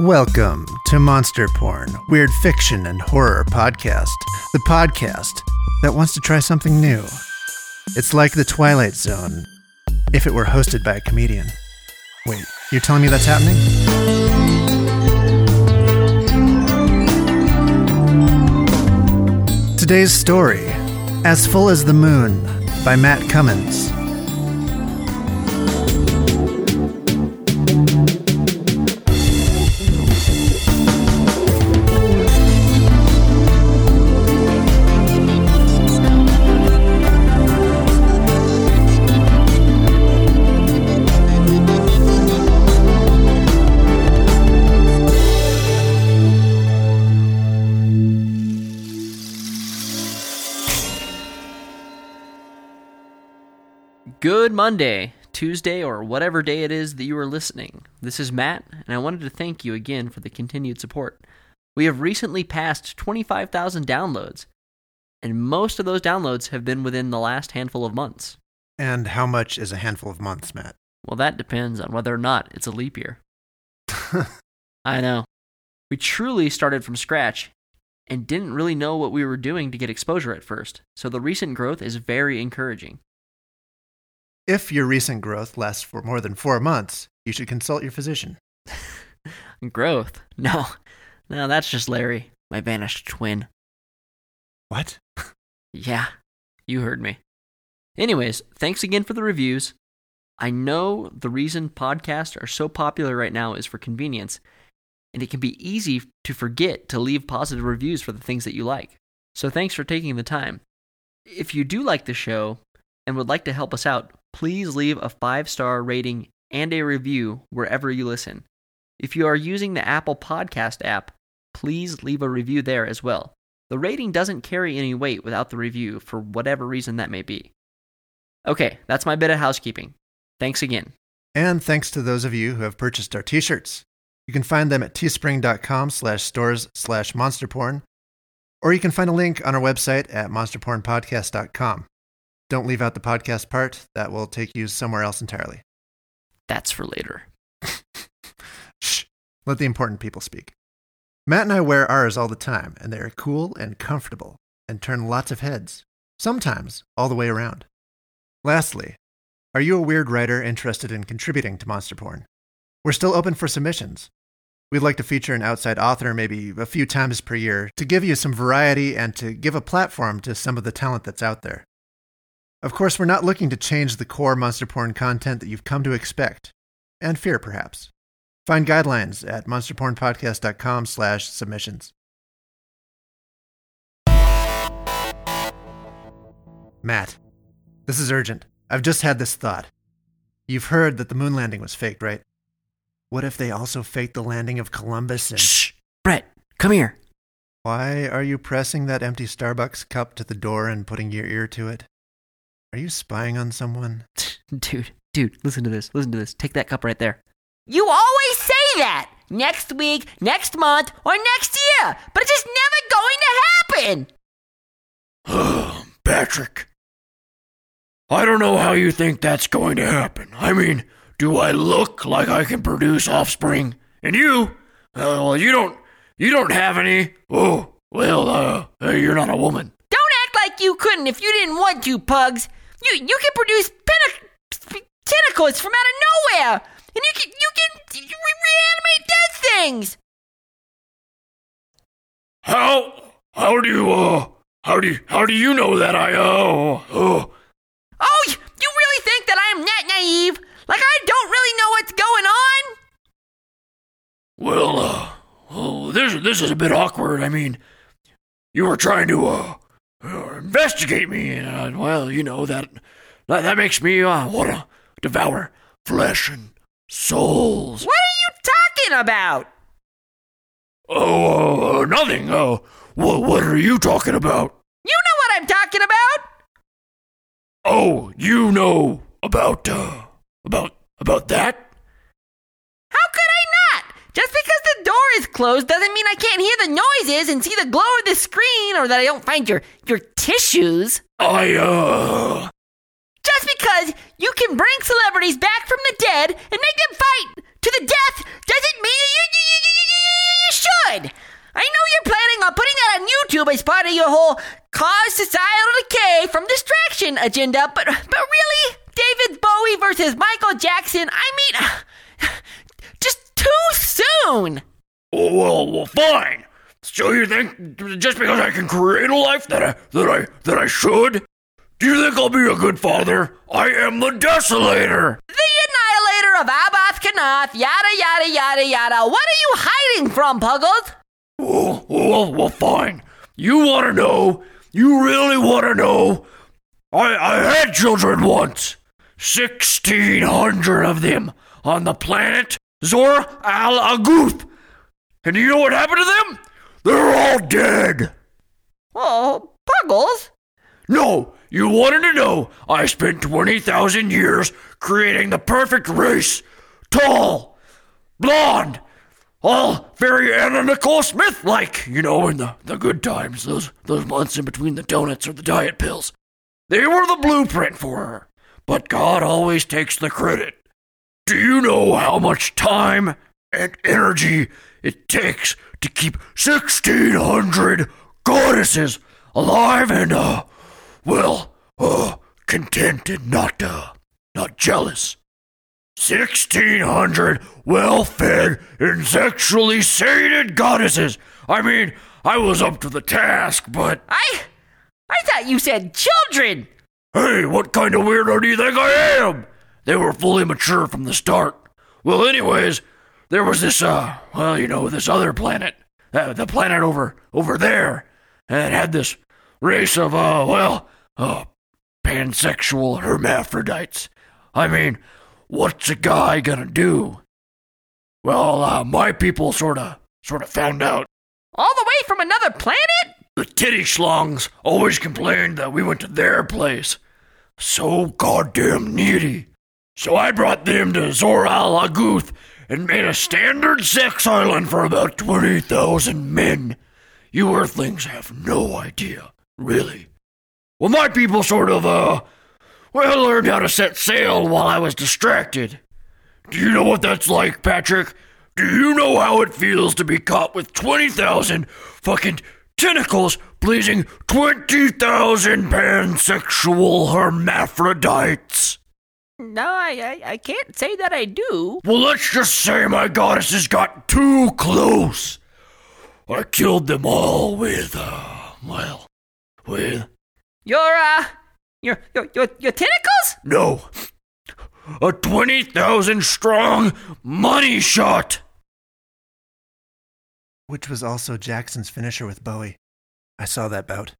Welcome to Monster Porn, Weird Fiction and Horror Podcast, the podcast that wants to try something new. It's like The Twilight Zone if it were hosted by a comedian. Wait, you're telling me that's happening? Today's story As Full as the Moon by Matt Cummins. Monday, Tuesday, or whatever day it is that you are listening. This is Matt, and I wanted to thank you again for the continued support. We have recently passed 25,000 downloads, and most of those downloads have been within the last handful of months. And how much is a handful of months, Matt? Well, that depends on whether or not it's a leap year. I know. We truly started from scratch and didn't really know what we were doing to get exposure at first, so the recent growth is very encouraging. If your recent growth lasts for more than four months, you should consult your physician. Growth? No. No, that's just Larry, my vanished twin. What? Yeah, you heard me. Anyways, thanks again for the reviews. I know the reason podcasts are so popular right now is for convenience, and it can be easy to forget to leave positive reviews for the things that you like. So thanks for taking the time. If you do like the show and would like to help us out, please leave a five star rating and a review wherever you listen. If you are using the Apple Podcast app, please leave a review there as well. The rating doesn't carry any weight without the review for whatever reason that may be. Okay, that's my bit of housekeeping. Thanks again. And thanks to those of you who have purchased our t-shirts. You can find them at teespring.com slash stores slash monsterporn, or you can find a link on our website at monsterpornpodcast.com. Don't leave out the podcast part. That will take you somewhere else entirely. That's for later. Shh. Let the important people speak. Matt and I wear ours all the time, and they are cool and comfortable and turn lots of heads, sometimes all the way around. Lastly, are you a weird writer interested in contributing to Monster Porn? We're still open for submissions. We'd like to feature an outside author maybe a few times per year to give you some variety and to give a platform to some of the talent that's out there. Of course, we're not looking to change the core monster porn content that you've come to expect, and fear perhaps. Find guidelines at monsterpornpodcast.com slash submissions. Matt, this is urgent. I've just had this thought. You've heard that the moon landing was faked, right? What if they also faked the landing of Columbus and... Shh! Brett, come here. Why are you pressing that empty Starbucks cup to the door and putting your ear to it? Are you spying on someone? Dude, dude, listen to this. Listen to this. Take that cup right there. You always say that! Next week, next month, or next year, but it's just never going to happen! Patrick. I don't know how you think that's going to happen. I mean, do I look like I can produce offspring? And you? Uh, well, you don't. You don't have any. Oh, well, uh, uh, you're not a woman. Don't act like you couldn't if you didn't want to, Pugs. You you can produce pentac- tentacles from out of nowhere, and you can you can re- reanimate dead things. How? How do you? Uh, how do you? How do you know that I? Uh, oh. Oh, you really think that I am that naive? Like I don't really know what's going on? Well, uh, well, this this is a bit awkward. I mean, you were trying to uh, uh investigate me, and uh, well, you know that that, that makes me uh, want to devour flesh and souls. What are you talking about? Oh, uh, nothing. Oh, wha what are you talking about? You know what I'm talking about? Oh, you know about uh, about about that? How could I not? Just because is closed doesn't mean I can't hear the noises and see the glow of the screen or that I don't find your your tissues. I uh. Just because you can bring celebrities back from the dead and make them fight to the death doesn't mean you, you, you, you, should. I know you're planning on putting that on YouTube as part of your whole cause societal decay from distraction agenda, but but really, David Bowie versus Michael Jackson. I mean, just too soon. Oh, well, well, fine. So you think just because I can create a life that I that I that I should? Do you think I'll be a good father? I am the desolator. The annihilator of Abath Kanath, yada yada yada yada. What are you hiding from, Puggles? Oh, well, well, fine. You want to know? You really want to know? I I had children once. Sixteen hundred of them on the planet Zor Al Aguth. And you know what happened to them? They're all dead. Oh, Puggles. No, you wanted to know. I spent 20,000 years creating the perfect race. Tall, blonde, all very Anna Nicole Smith like, you know, in the, the good times, those, those months in between the donuts or the diet pills. They were the blueprint for her. But God always takes the credit. Do you know how much time energy it takes to keep 1,600 goddesses alive and, uh, well, uh, content and not, uh, not jealous. 1,600 well fed and sexually sated goddesses. I mean, I was up to the task, but I, I thought you said children. hey, what kind of weirdo do you think I am? They were fully mature from the start. Well, anyways, there was this, uh, well, you know, this other planet, uh, the planet over, over there, and it had this race of, uh, well, uh, pansexual hermaphrodites. I mean, what's a guy gonna do? Well, uh, my people sorta, sorta found out. All the way from another planet? The titty schlongs always complained that we went to their place. So goddamn needy. So I brought them to Zoral Aguth and made a standard sex island for about 20,000 men. You Earthlings have no idea, really. Well, my people sort of, uh, well, learned how to set sail while I was distracted. Do you know what that's like, Patrick? Do you know how it feels to be caught with 20,000 fucking tentacles pleasing 20,000 pansexual hermaphrodites? No, I, I, I can't say that I do. Well, let's just say my goddesses got too close. I killed them all with, uh, well, with, Your, uh, your, your, your, your tentacles? no, a 20,000 strong money shot. Which was also Jackson's finisher with Bowie. I saw that bout.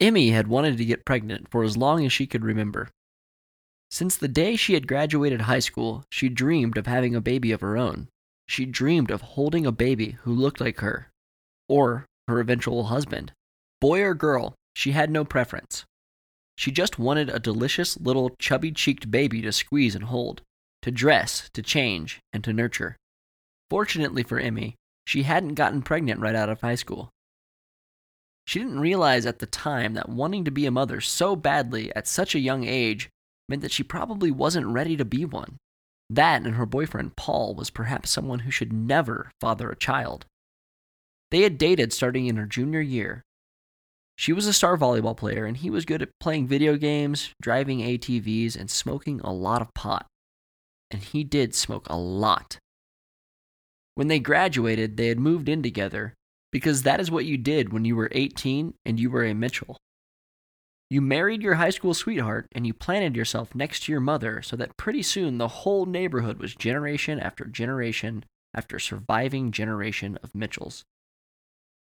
Emmy had wanted to get pregnant for as long as she could remember. Since the day she had graduated high school, she dreamed of having a baby of her own. She dreamed of holding a baby who looked like her, or her eventual husband. Boy or girl, she had no preference. She just wanted a delicious little chubby cheeked baby to squeeze and hold, to dress, to change, and to nurture. Fortunately for Emmy, she hadn't gotten pregnant right out of high school. She didn't realize at the time that wanting to be a mother so badly at such a young age meant that she probably wasn't ready to be one. That and her boyfriend Paul was perhaps someone who should never father a child. They had dated starting in her junior year. She was a star volleyball player, and he was good at playing video games, driving ATVs, and smoking a lot of pot. And he did smoke a lot. When they graduated, they had moved in together because that is what you did when you were 18 and you were a Mitchell. You married your high school sweetheart and you planted yourself next to your mother so that pretty soon the whole neighborhood was generation after generation after surviving generation of Mitchells.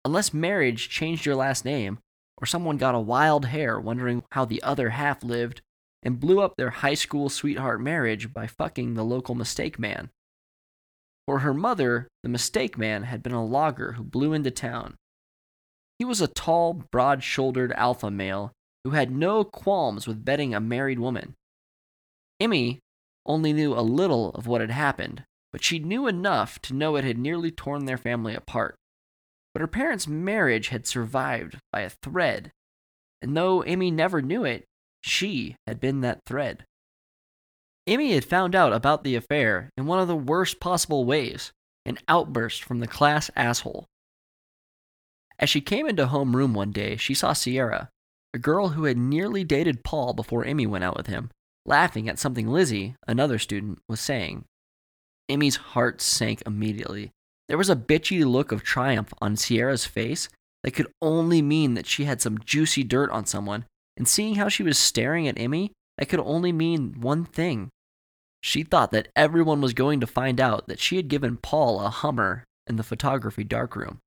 Unless marriage changed your last name, or someone got a wild hair wondering how the other half lived and blew up their high school sweetheart marriage by fucking the local mistake man. For her mother, the mistake man had been a logger who blew into town. He was a tall, broad shouldered alpha male who had no qualms with betting a married woman. Emmy only knew a little of what had happened, but she knew enough to know it had nearly torn their family apart. But her parents' marriage had survived by a thread and though Emmy never knew it, she had been that thread. Amy had found out about the affair in one of the worst possible ways an outburst from the class asshole. As she came into homeroom one day, she saw Sierra, a girl who had nearly dated Paul before Amy went out with him, laughing at something Lizzie, another student, was saying. Amy's heart sank immediately. There was a bitchy look of triumph on Sierra's face that could only mean that she had some juicy dirt on someone, and seeing how she was staring at Amy, that could only mean one thing. She thought that everyone was going to find out that she had given Paul a Hummer in the photography darkroom.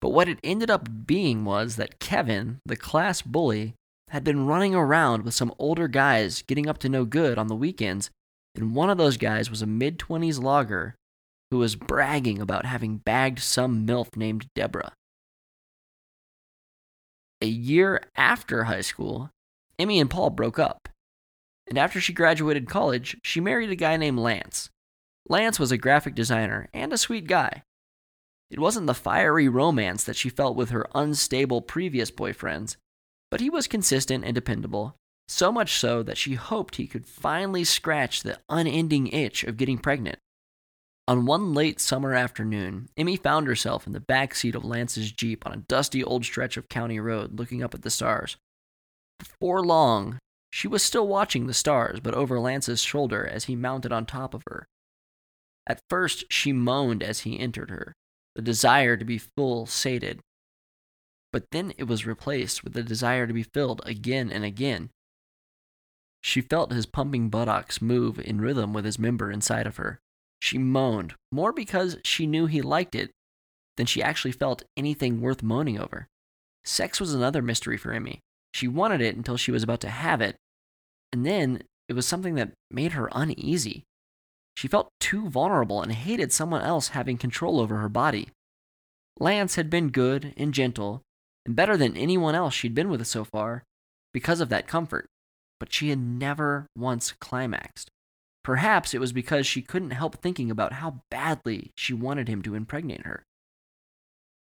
But what it ended up being was that Kevin, the class bully, had been running around with some older guys getting up to no good on the weekends, and one of those guys was a mid 20s logger who was bragging about having bagged some MILF named Deborah. A year after high school, Emmy and Paul broke up, and after she graduated college, she married a guy named Lance. Lance was a graphic designer and a sweet guy. It wasn't the fiery romance that she felt with her unstable previous boyfriends, but he was consistent and dependable, so much so that she hoped he could finally scratch the unending itch of getting pregnant. On one late summer afternoon, Emmy found herself in the back seat of Lance's Jeep on a dusty old stretch of county road looking up at the stars. Before long, she was still watching the stars, but over Lance's shoulder as he mounted on top of her. At first, she moaned as he entered her, the desire to be full sated. But then it was replaced with the desire to be filled again and again. She felt his pumping buttocks move in rhythm with his member inside of her. She moaned, more because she knew he liked it than she actually felt anything worth moaning over. Sex was another mystery for Emmy. She wanted it until she was about to have it, and then it was something that made her uneasy. She felt too vulnerable and hated someone else having control over her body. Lance had been good and gentle, and better than anyone else she'd been with so far, because of that comfort, but she had never once climaxed. Perhaps it was because she couldn't help thinking about how badly she wanted him to impregnate her.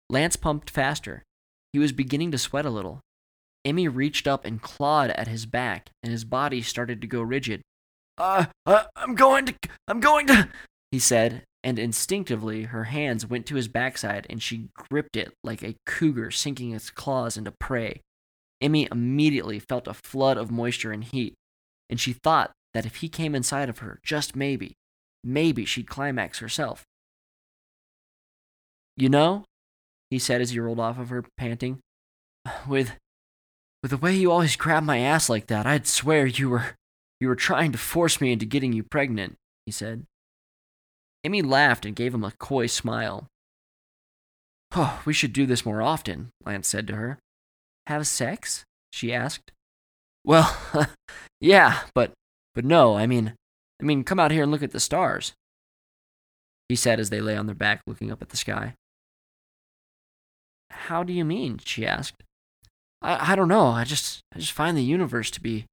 Lance pumped faster. He was beginning to sweat a little, Emmy reached up and clawed at his back, and his body started to go rigid. Uh, uh, I'm going to, I'm going to, he said, and instinctively her hands went to his backside and she gripped it like a cougar sinking its claws into prey. Emmy immediately felt a flood of moisture and heat, and she thought that if he came inside of her, just maybe, maybe she'd climax herself. You know, he said as he rolled off of her, panting, with with the way you always grab my ass like that, I'd swear you were you were trying to force me into getting you pregnant, he said. Amy laughed and gave him a coy smile. Oh, we should do this more often, Lance said to her. Have sex? she asked. Well, yeah, but but no, I mean I mean come out here and look at the stars. He said as they lay on their back looking up at the sky. How do you mean? she asked. I, I don't know. I just I just find the universe to be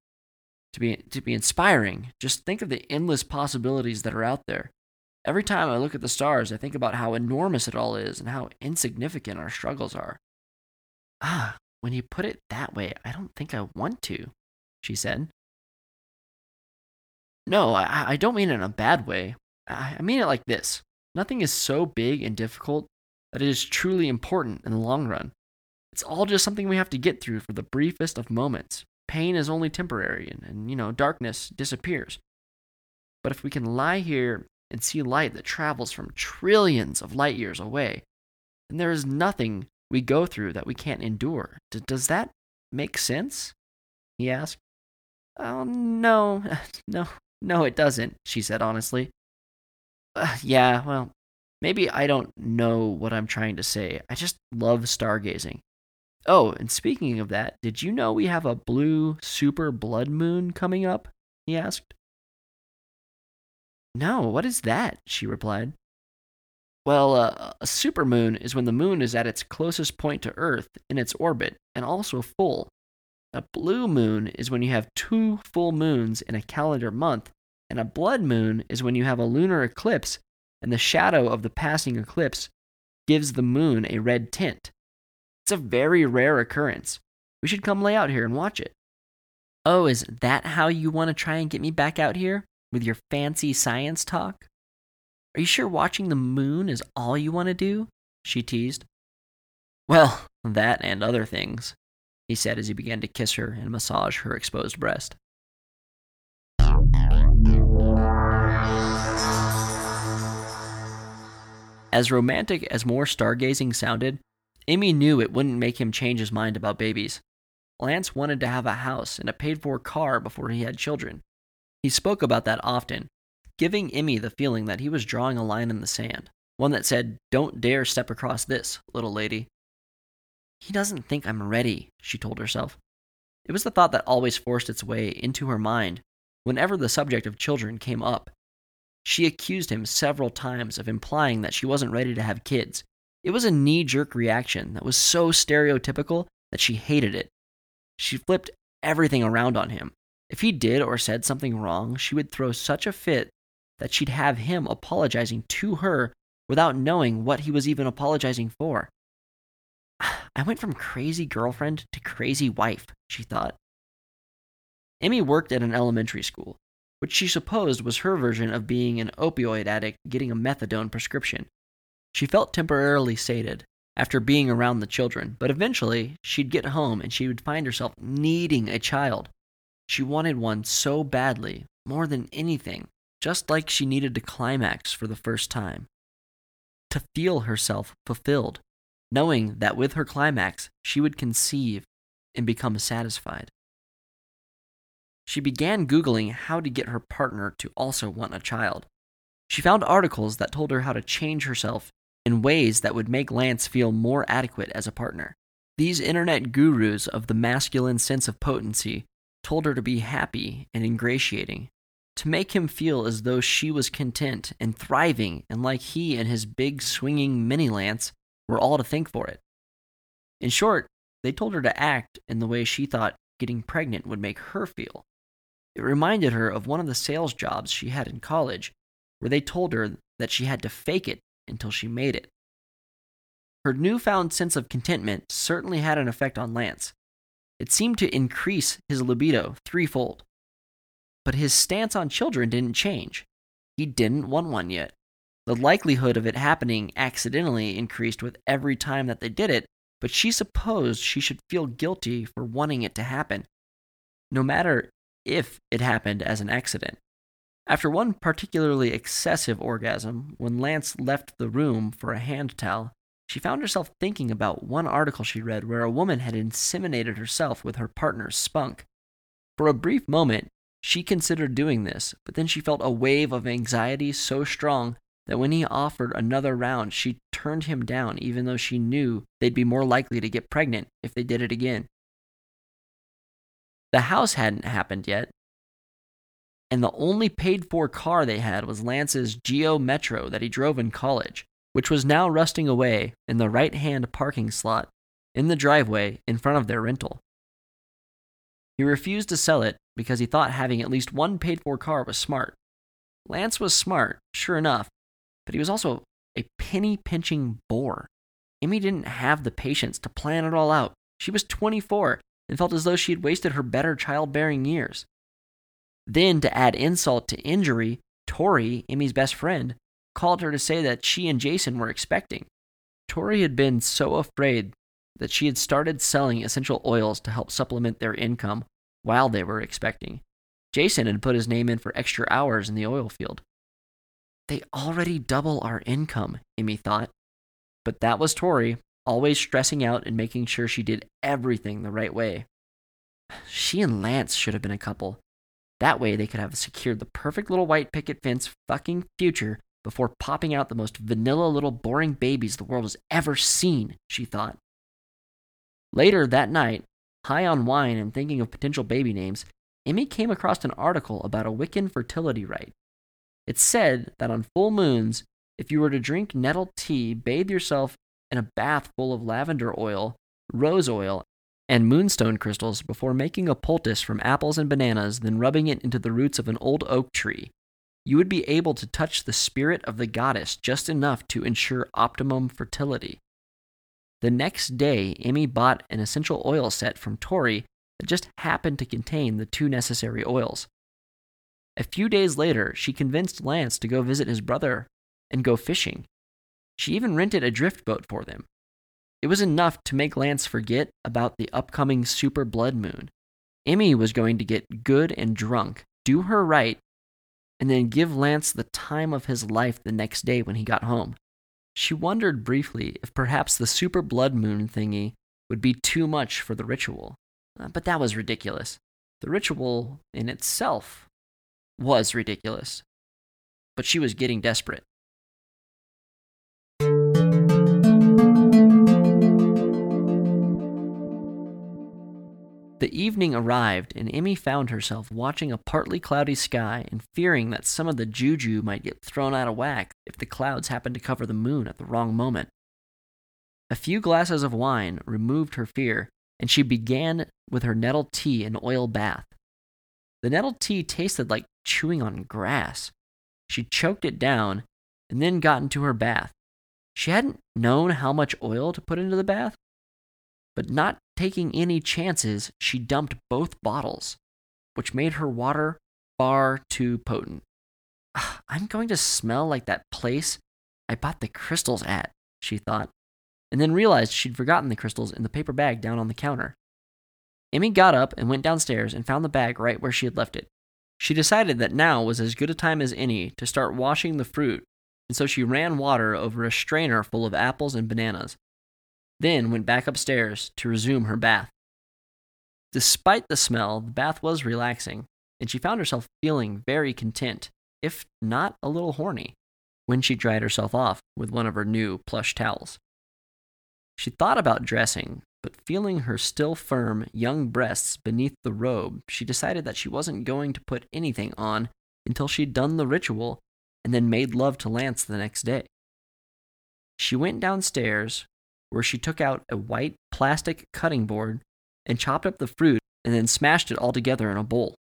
to be to be inspiring. Just think of the endless possibilities that are out there. Every time I look at the stars, I think about how enormous it all is and how insignificant our struggles are. Ah, when you put it that way, I don't think I want to, she said. No, I, I don't mean it in a bad way. I, I mean it like this nothing is so big and difficult that it is truly important in the long run. It's all just something we have to get through for the briefest of moments. Pain is only temporary, and, and you know, darkness disappears. But if we can lie here and see light that travels from trillions of light years away, then there is nothing we go through that we can't endure. D- does that make sense? He asked. Oh, no, no, no, it doesn't, she said honestly. Uh, yeah, well, maybe I don't know what I'm trying to say. I just love stargazing. Oh, and speaking of that, did you know we have a blue super blood moon coming up? He asked. No, what is that? She replied. Well, uh, a supermoon is when the moon is at its closest point to Earth in its orbit and also full. A blue moon is when you have two full moons in a calendar month, and a blood moon is when you have a lunar eclipse and the shadow of the passing eclipse gives the moon a red tint. It's a very rare occurrence. We should come lay out here and watch it. Oh, is that how you want to try and get me back out here? With your fancy science talk? Are you sure watching the moon is all you want to do? She teased. Well, that and other things, he said as he began to kiss her and massage her exposed breast. As romantic as more stargazing sounded, Amy knew it wouldn't make him change his mind about babies. Lance wanted to have a house and a paid for car before he had children. He spoke about that often, giving Emmy the feeling that he was drawing a line in the sand, one that said, Don't dare step across this, little lady. He doesn't think I'm ready, she told herself. It was the thought that always forced its way into her mind whenever the subject of children came up. She accused him several times of implying that she wasn't ready to have kids. It was a knee jerk reaction that was so stereotypical that she hated it. She flipped everything around on him. If he did or said something wrong, she would throw such a fit that she'd have him apologizing to her without knowing what he was even apologizing for. I went from crazy girlfriend to crazy wife, she thought. Amy worked at an elementary school which she supposed was her version of being an opioid addict getting a methadone prescription. She felt temporarily sated after being around the children, but eventually she'd get home and she would find herself needing a child. She wanted one so badly, more than anything, just like she needed to climax for the first time. To feel herself fulfilled, knowing that with her climax she would conceive and become satisfied. She began Googling how to get her partner to also want a child. She found articles that told her how to change herself in ways that would make Lance feel more adequate as a partner. These internet gurus of the masculine sense of potency told her to be happy and ingratiating, to make him feel as though she was content and thriving and like he and his big swinging mini Lance were all to think for it. In short, they told her to act in the way she thought getting pregnant would make her feel. It reminded her of one of the sales jobs she had in college, where they told her that she had to fake it until she made it. Her newfound sense of contentment certainly had an effect on Lance. It seemed to increase his libido threefold. But his stance on children didn't change. He didn't want one yet. The likelihood of it happening accidentally increased with every time that they did it, but she supposed she should feel guilty for wanting it to happen. No matter if it happened as an accident. After one particularly excessive orgasm, when Lance left the room for a hand towel, she found herself thinking about one article she read where a woman had inseminated herself with her partner's spunk. For a brief moment, she considered doing this, but then she felt a wave of anxiety so strong that when he offered another round, she turned him down, even though she knew they'd be more likely to get pregnant if they did it again. The house hadn't happened yet. And the only paid for car they had was Lance's Geo Metro that he drove in college, which was now rusting away in the right hand parking slot in the driveway in front of their rental. He refused to sell it because he thought having at least one paid for car was smart. Lance was smart, sure enough, but he was also a penny pinching bore. Amy didn't have the patience to plan it all out. She was 24 and felt as though she had wasted her better childbearing years. Then, to add insult to injury, Tori, Emmy's best friend, called her to say that she and Jason were expecting. Tori had been so afraid that she had started selling essential oils to help supplement their income while they were expecting. Jason had put his name in for extra hours in the oil field. They already double our income, Emmy thought. But that was Tori, always stressing out and making sure she did everything the right way. She and Lance should have been a couple. That way they could have secured the perfect little white picket fence fucking future before popping out the most vanilla little boring babies the world has ever seen, she thought. Later that night, high on wine and thinking of potential baby names, Emmy came across an article about a Wiccan fertility rite. It said that on full moons, if you were to drink nettle tea, bathe yourself in a bath full of lavender oil, rose oil, and moonstone crystals before making a poultice from apples and bananas, then rubbing it into the roots of an old oak tree. You would be able to touch the spirit of the goddess just enough to ensure optimum fertility. The next day, Emmy bought an essential oil set from Tori that just happened to contain the two necessary oils. A few days later, she convinced Lance to go visit his brother and go fishing. She even rented a drift boat for them. It was enough to make Lance forget about the upcoming super blood moon. Emmy was going to get good and drunk, do her rite, and then give Lance the time of his life the next day when he got home. She wondered briefly if perhaps the super blood moon thingy would be too much for the ritual. Uh, but that was ridiculous. The ritual in itself was ridiculous. But she was getting desperate. The evening arrived, and Emmy found herself watching a partly cloudy sky and fearing that some of the juju might get thrown out of whack if the clouds happened to cover the moon at the wrong moment. A few glasses of wine removed her fear, and she began with her nettle tea and oil bath. The nettle tea tasted like chewing on grass. She choked it down and then got into her bath. She hadn't known how much oil to put into the bath, but not taking any chances, she dumped both bottles, which made her water far too potent. I'm going to smell like that place I bought the crystals at, she thought, and then realized she'd forgotten the crystals in the paper bag down on the counter. Emmy got up and went downstairs and found the bag right where she had left it. She decided that now was as good a time as any to start washing the fruit, and so she ran water over a strainer full of apples and bananas then went back upstairs to resume her bath. Despite the smell, the bath was relaxing, and she found herself feeling very content, if not a little horny, when she dried herself off with one of her new plush towels. She thought about dressing, but feeling her still firm young breasts beneath the robe, she decided that she wasn't going to put anything on until she'd done the ritual and then made love to Lance the next day. She went downstairs, where she took out a white plastic cutting board and chopped up the fruit and then smashed it all together in a bowl.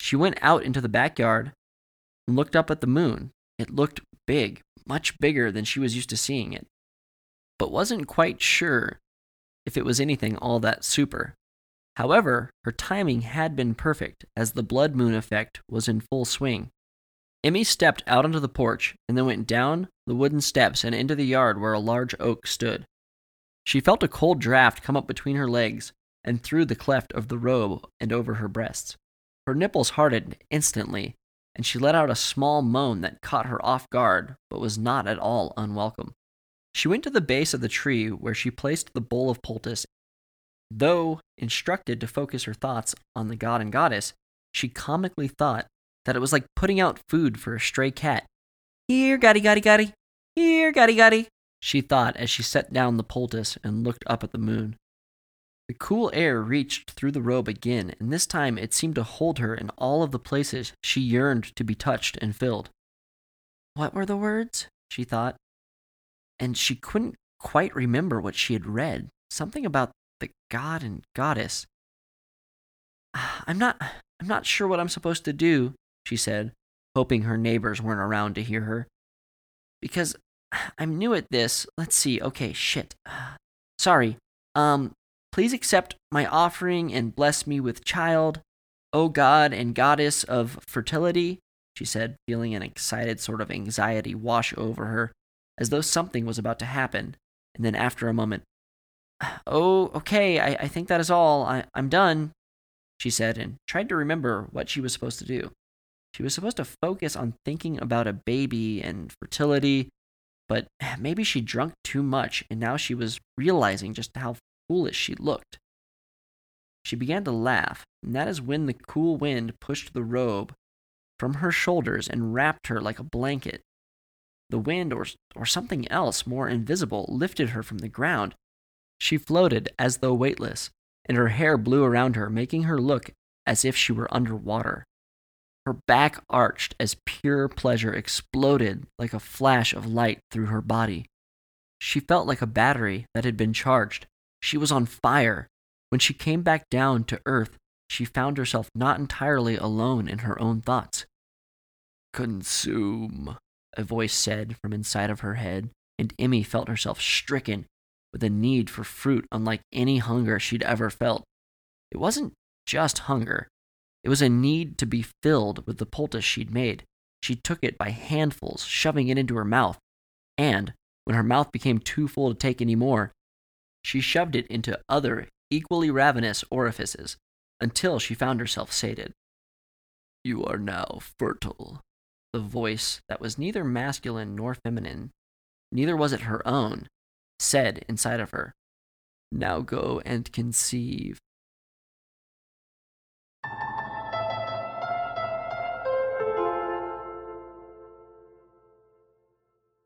She went out into the backyard and looked up at the moon. It looked big, much bigger than she was used to seeing it, but wasn't quite sure if it was anything all that super. However, her timing had been perfect as the blood moon effect was in full swing. Emmy stepped out onto the porch and then went down the wooden steps and into the yard where a large oak stood. She felt a cold draft come up between her legs and through the cleft of the robe and over her breasts. Her nipples hardened instantly, and she let out a small moan that caught her off guard but was not at all unwelcome. She went to the base of the tree where she placed the bowl of poultice. Though instructed to focus her thoughts on the god and goddess, she comically thought that it was like putting out food for a stray cat. Here, gotti, gotti, gotti. Here, gotti, gotti she thought as she set down the poultice and looked up at the moon. The cool air reached through the robe again, and this time it seemed to hold her in all of the places she yearned to be touched and filled. What were the words? she thought. And she couldn't quite remember what she had read. Something about the god and goddess. Ah, I'm not I'm not sure what I'm supposed to do, she said, hoping her neighbors weren't around to hear her. Because I'm new at this. Let's see. Okay, shit. Sorry. Um, please accept my offering and bless me with child, O God and Goddess of fertility, she said, feeling an excited sort of anxiety wash over her, as though something was about to happen. And then after a moment, Oh, okay, I, I think that is all. I, I'm done, she said, and tried to remember what she was supposed to do. She was supposed to focus on thinking about a baby and fertility but maybe she drunk too much and now she was realizing just how foolish she looked. She began to laugh, and that is when the cool wind pushed the robe from her shoulders and wrapped her like a blanket. The wind, or, or something else more invisible, lifted her from the ground. She floated as though weightless, and her hair blew around her, making her look as if she were under water. Her back arched as pure pleasure exploded like a flash of light through her body. She felt like a battery that had been charged. She was on fire. When she came back down to earth, she found herself not entirely alone in her own thoughts. Consume, a voice said from inside of her head, and Emmy felt herself stricken. with a need for fruit unlike any hunger she'd ever felt. It wasn't just hunger, it was a need to be filled with the poultice she'd made. She took it by handfuls, shoving it into her mouth, and when her mouth became too full to take any more, she shoved it into other, equally ravenous orifices until she found herself sated. You are now fertile. The voice that was neither masculine nor feminine, neither was it her own, said inside of her, Now go and conceive.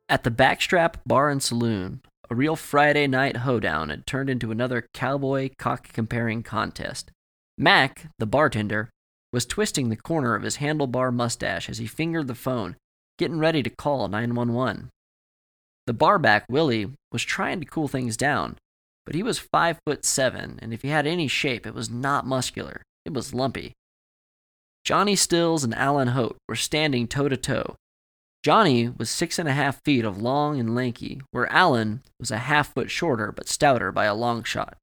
At the Backstrap Bar and Saloon, a real Friday night hoedown had turned into another cowboy cock comparing contest. Mac, the bartender, was twisting the corner of his handlebar mustache as he fingered the phone, getting ready to call 911. The barback, Willie, was trying to cool things down, but he was five foot seven, and if he had any shape, it was not muscular. It was lumpy. Johnny Stills and Alan Hote were standing toe to toe, Johnny was six and a half feet of long and lanky, where Alan was a half foot shorter but stouter by a long shot.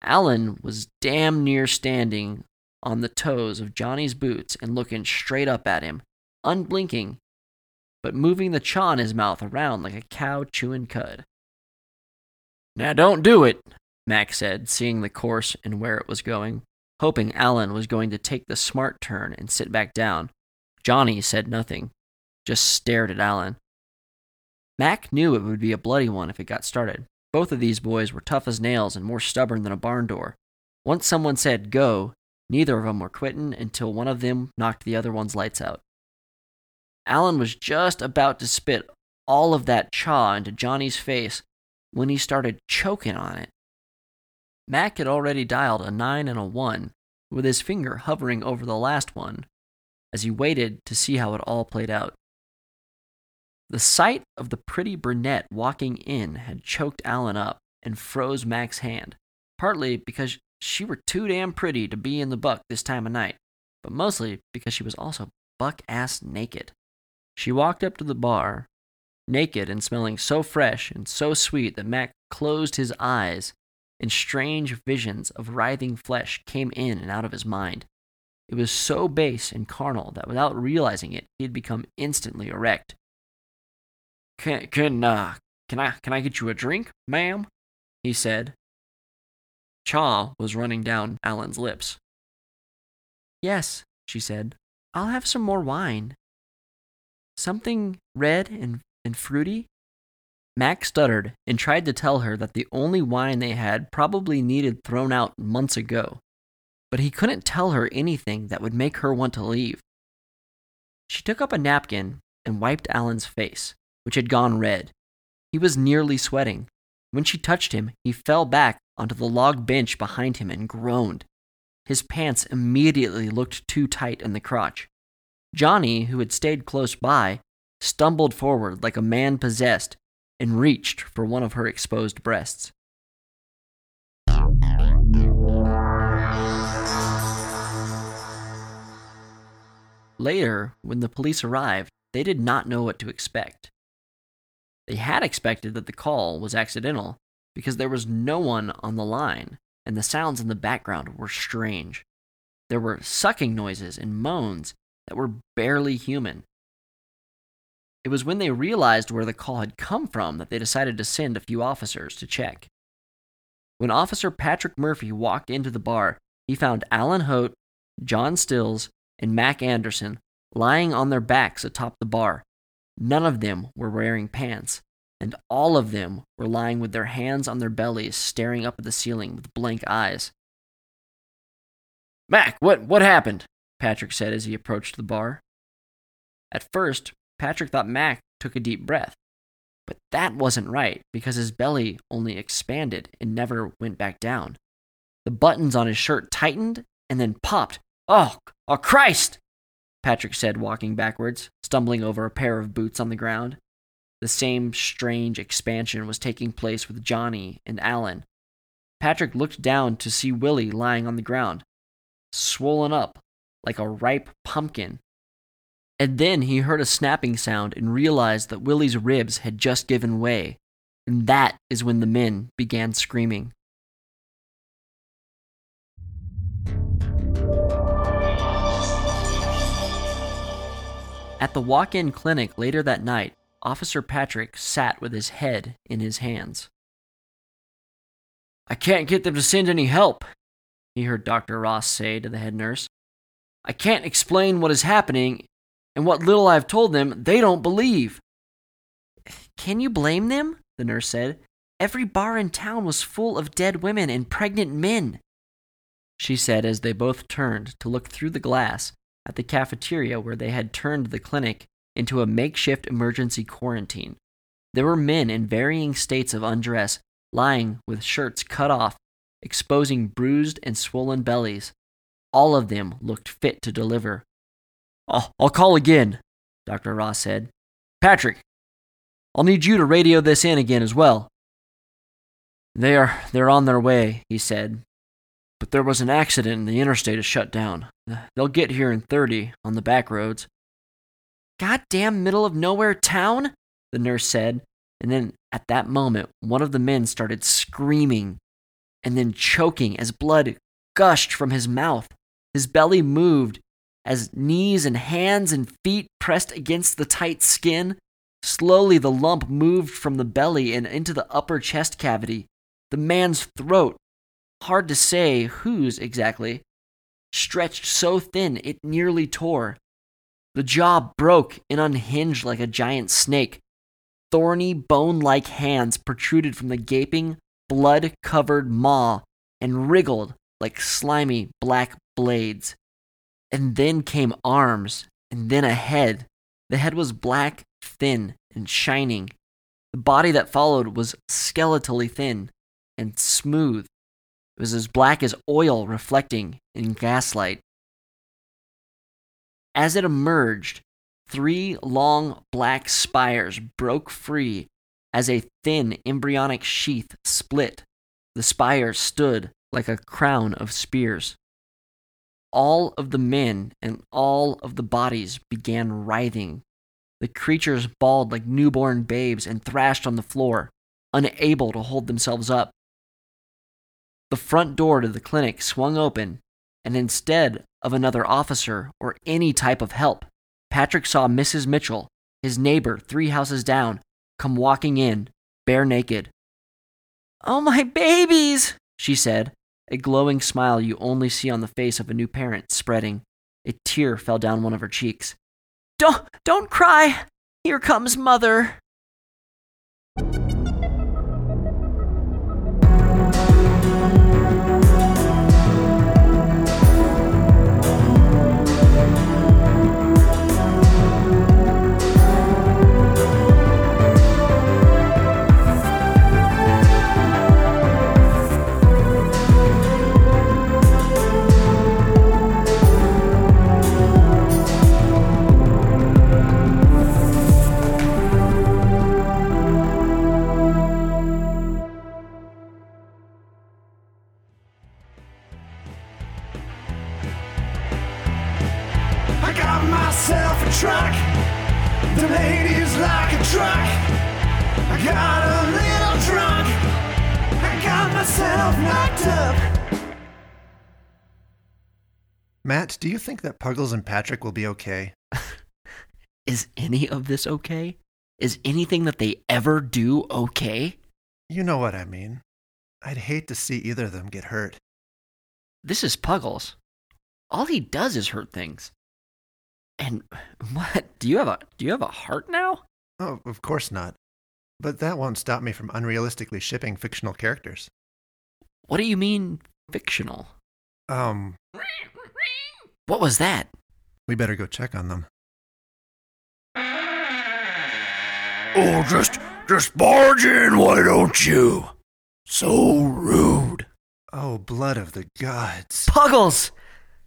Alan was damn near standing on the toes of Johnny's boots and looking straight up at him, unblinking, but moving the chaw in his mouth around like a cow chewing cud. Now don't do it, Mac said, seeing the course and where it was going, hoping Alan was going to take the smart turn and sit back down. Johnny said nothing just stared at Alan. Mac knew it would be a bloody one if it got started. Both of these boys were tough as nails and more stubborn than a barn door. Once someone said go, neither of them were quitting until one of them knocked the other one's lights out. Alan was just about to spit all of that chaw into Johnny's face when he started choking on it. Mac had already dialed a 9 and a 1, with his finger hovering over the last one, as he waited to see how it all played out. The sight of the pretty brunette walking in had choked Alan up and froze Mac's hand, partly because she were too damn pretty to be in the buck this time of night, but mostly because she was also buck ass naked. She walked up to the bar, naked and smelling so fresh and so sweet that Mac closed his eyes and strange visions of writhing flesh came in and out of his mind. It was so base and carnal that without realizing it, he had become instantly erect. Can can uh can I can I get you a drink, ma'am? he said. Chaw was running down Alan's lips. Yes, she said. I'll have some more wine. Something red and, and fruity? Mac stuttered and tried to tell her that the only wine they had probably needed thrown out months ago, but he couldn't tell her anything that would make her want to leave. She took up a napkin and wiped Alan's face which had gone red. He was nearly sweating. When she touched him, he fell back onto the log bench behind him and groaned. His pants immediately looked too tight in the crotch. Johnny, who had stayed close by, stumbled forward like a man possessed and reached for one of her exposed breasts. Later, when the police arrived, they did not know what to expect. They had expected that the call was accidental because there was no one on the line and the sounds in the background were strange. There were sucking noises and moans that were barely human. It was when they realized where the call had come from that they decided to send a few officers to check. When Officer Patrick Murphy walked into the bar, he found Alan Hote, John Stills, and Mac Anderson lying on their backs atop the bar, None of them were wearing pants, and all of them were lying with their hands on their bellies, staring up at the ceiling with blank eyes. Mac, what, what happened? Patrick said as he approached the bar. At first, Patrick thought Mac took a deep breath, but that wasn't right because his belly only expanded and never went back down. The buttons on his shirt tightened and then popped. Oh, oh Christ! Patrick said, walking backwards, stumbling over a pair of boots on the ground. The same strange expansion was taking place with Johnny and Alan. Patrick looked down to see Willie lying on the ground, swollen up like a ripe pumpkin. And then he heard a snapping sound and realized that Willie's ribs had just given way, And that is when the men began screaming. At the walk in clinic later that night, Officer Patrick sat with his head in his hands. I can't get them to send any help, he heard Dr. Ross say to the head nurse. I can't explain what is happening, and what little I've told them, they don't believe. Can you blame them? The nurse said. Every bar in town was full of dead women and pregnant men. She said as they both turned to look through the glass at the cafeteria where they had turned the clinic into a makeshift emergency quarantine. There were men in varying states of undress, lying with shirts cut off, exposing bruised and swollen bellies. All of them looked fit to deliver. I'll, I'll call again, Dr. Ross said. Patrick, I'll need you to radio this in again as well. They are they're on their way, he said. But there was an accident and the interstate is shut down. They'll get here in 30 on the back roads. Goddamn middle of nowhere town, the nurse said. And then at that moment, one of the men started screaming and then choking as blood gushed from his mouth. His belly moved as knees and hands and feet pressed against the tight skin. Slowly, the lump moved from the belly and into the upper chest cavity. The man's throat, hard to say whose exactly, stretched so thin it nearly tore. The jaw broke and unhinged like a giant snake. Thorny, bone like hands protruded from the gaping, blood covered maw and wriggled like slimy black blades. And then came arms, and then a head. The head was black, thin, and shining. The body that followed was skeletally thin and smooth. It was as black as oil reflecting in gaslight. As it emerged, three long black spires broke free as a thin embryonic sheath split. The spires stood like a crown of spears all of the men and all of the bodies began writhing. The creatures bawled like newborn babes and thrashed on the floor, unable to hold themselves up. The front door to the clinic swung open, and instead of another officer or any type of help, Patrick saw Mrs. Mitchell, his neighbor three houses down, come walking in, bare naked. Oh, my babies, she said, a glowing smile you only see on the face of a new parent spreading. A tear fell down one of her cheeks. Don't, don't cry! Here comes mother! Matt, do you think that Puggles and Patrick will be okay? Is any of this okay? Is anything that they ever do okay? You know what I mean. I'd hate to see either of them get hurt. This is Puggles. All he does is hurt things. And what? Do you have a do you have a heart now? Oh, of course not. But that won't stop me from unrealistically shipping fictional characters. What do you mean fictional? Um, What was that? we better go check on them. Oh, just, just barge in, why don't you? So rude. Oh, blood of the gods. Puggles!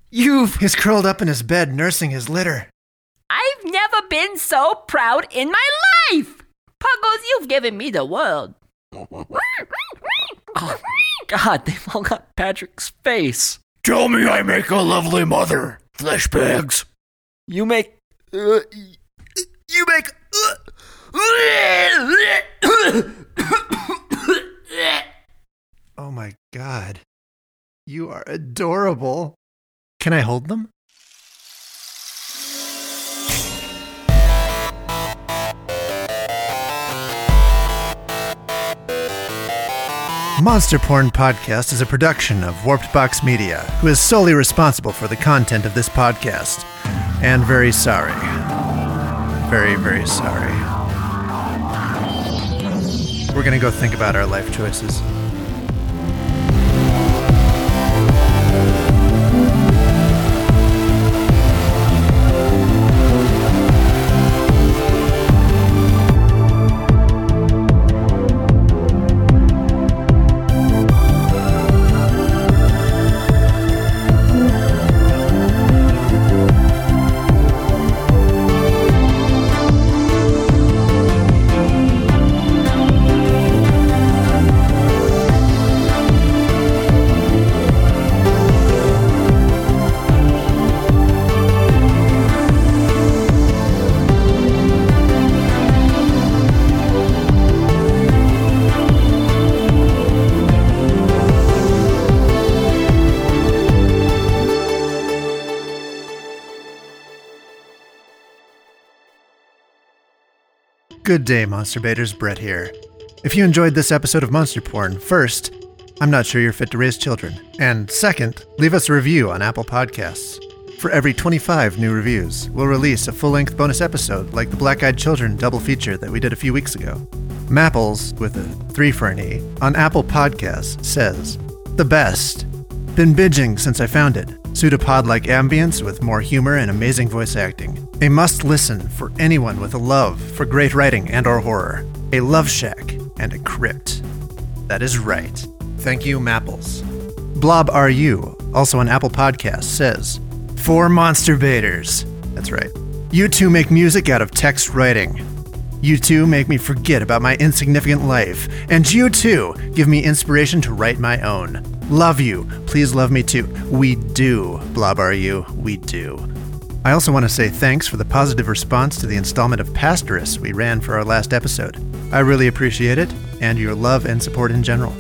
You've He's curled up in his bed nursing his litter. I've never been so proud in my life. Puggles, you've given me the world. Oh, God, they've all got Patrick's face. Tell me I make a lovely mother, flesh bags. You make uh, you make uh, Oh my god. You are adorable. Can I hold them? Monster Porn Podcast is a production of Warped Box Media, who is solely responsible for the content of this podcast. And very sorry. Very, very sorry. We're gonna go think about our life choices. Good day, Monster Baiters. Brett here. If you enjoyed this episode of Monster Porn, first, I'm not sure you're fit to raise children. And second, leave us a review on Apple Podcasts. For every 25 new reviews, we'll release a full length bonus episode like the Black Eyed Children double feature that we did a few weeks ago. Mapples, with a 3 for an E, on Apple Podcasts says, The best. Been binging since I found it. Pseudopod like ambience with more humor and amazing voice acting. A must listen for anyone with a love for great writing and or horror. A love shack and a crypt. That is right. Thank you, Mapples. Blob RU, also an Apple podcast, says, For monster baiters. That's right. You two make music out of text writing. You two make me forget about my insignificant life, and you too give me inspiration to write my own. Love you. Please love me too. We do, Blob Are You. We do. I also want to say thanks for the positive response to the installment of Pastorus we ran for our last episode. I really appreciate it, and your love and support in general.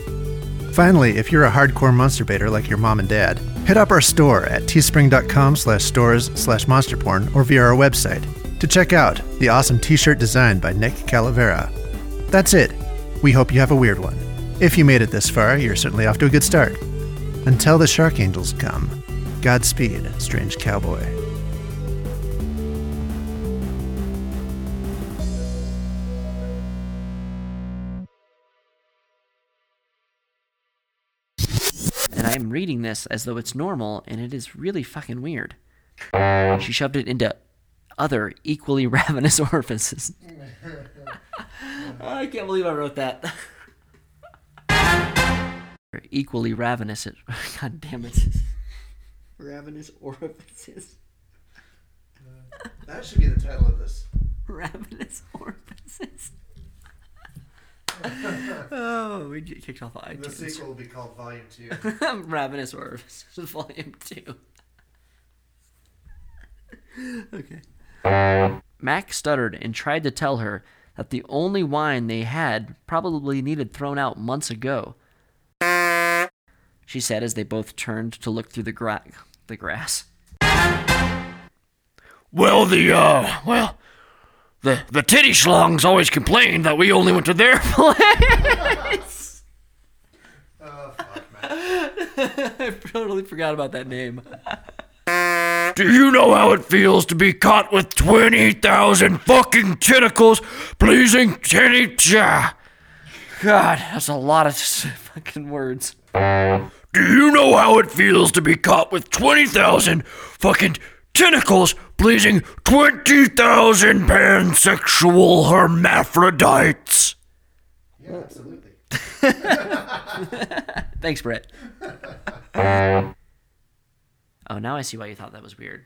Finally, if you're a hardcore monster baiter like your mom and dad, hit up our store at teespring.com slash stores slash monsterporn or via our website to check out the awesome t-shirt designed by Nick Calavera. That's it. We hope you have a weird one. If you made it this far, you're certainly off to a good start. Until the Shark Angels come, Godspeed, strange cowboy. and I'm reading this as though it's normal, and it is really fucking weird. She shoved it into other equally ravenous orifices. I can't believe I wrote that. equally ravenous. God damn it. Ravenous orifices. That should be the title of this. Ravenous orifices. oh, we get kicked off of The iTunes. sequel will be called Volume 2. Ravenous Orifices, Volume 2. okay. Mac stuttered and tried to tell her that the only wine they had probably needed thrown out months ago. She said as they both turned to look through the, gra- the grass. Well, the, uh, well, the, the titty schlongs always complained that we only went to their place. Oh, fuck, man. I totally forgot about that name. Do you know how it feels to be caught with 20,000 fucking tentacles pleasing titty cha? God, that's a lot of fucking words. Do you know how it feels to be caught with 20,000 fucking tentacles pleasing 20,000 pansexual hermaphrodites? Yeah, absolutely. Thanks, Brett. oh, now I see why you thought that was weird.